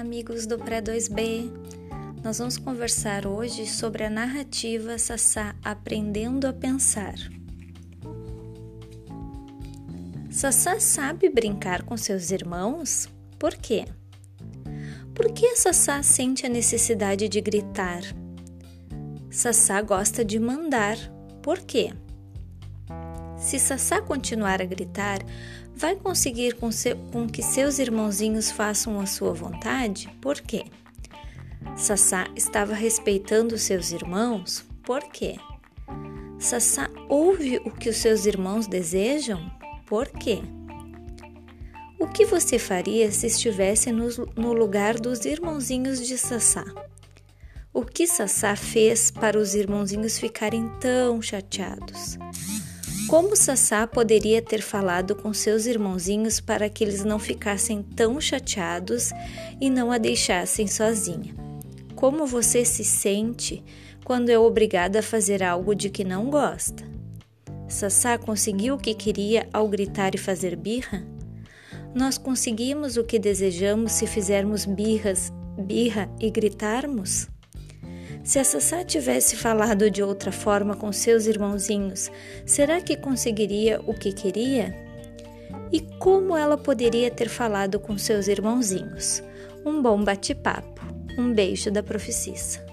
amigos do Pré-2B! Nós vamos conversar hoje sobre a narrativa Sassá Aprendendo a Pensar. Sassá sabe brincar com seus irmãos? Por quê? Por que Sassá sente a necessidade de gritar? Sassá gosta de mandar. Por quê? Se Sassá continuar a gritar, vai conseguir com, seu, com, que seus irmãozinhos façam a sua vontade? Por quê? Sassá estava respeitando seus irmãos? Por quê? Sassá ouve o que os seus irmãos desejam? Por quê? O que você faria se estivesse no, no lugar dos irmãozinhos de Sassá? O que Sassá fez para os irmãozinhos ficarem tão chateados? Como Sassá poderia ter falado com seus irmãozinhos para que eles não ficassem tão chateados e não a deixassem sozinha? Como você se sente quando é obrigada a fazer algo de que não gosta? Sassá conseguiu o que queria ao gritar e fazer birra? Nós conseguimos o que desejamos se fizermos birras, birra e gritarmos? Se a Sassá tivesse falado de outra forma com seus irmãozinhos, será que conseguiria o que queria? E como ela poderia ter falado com seus irmãozinhos? Um bom bate-papo. Um beijo da profetissa.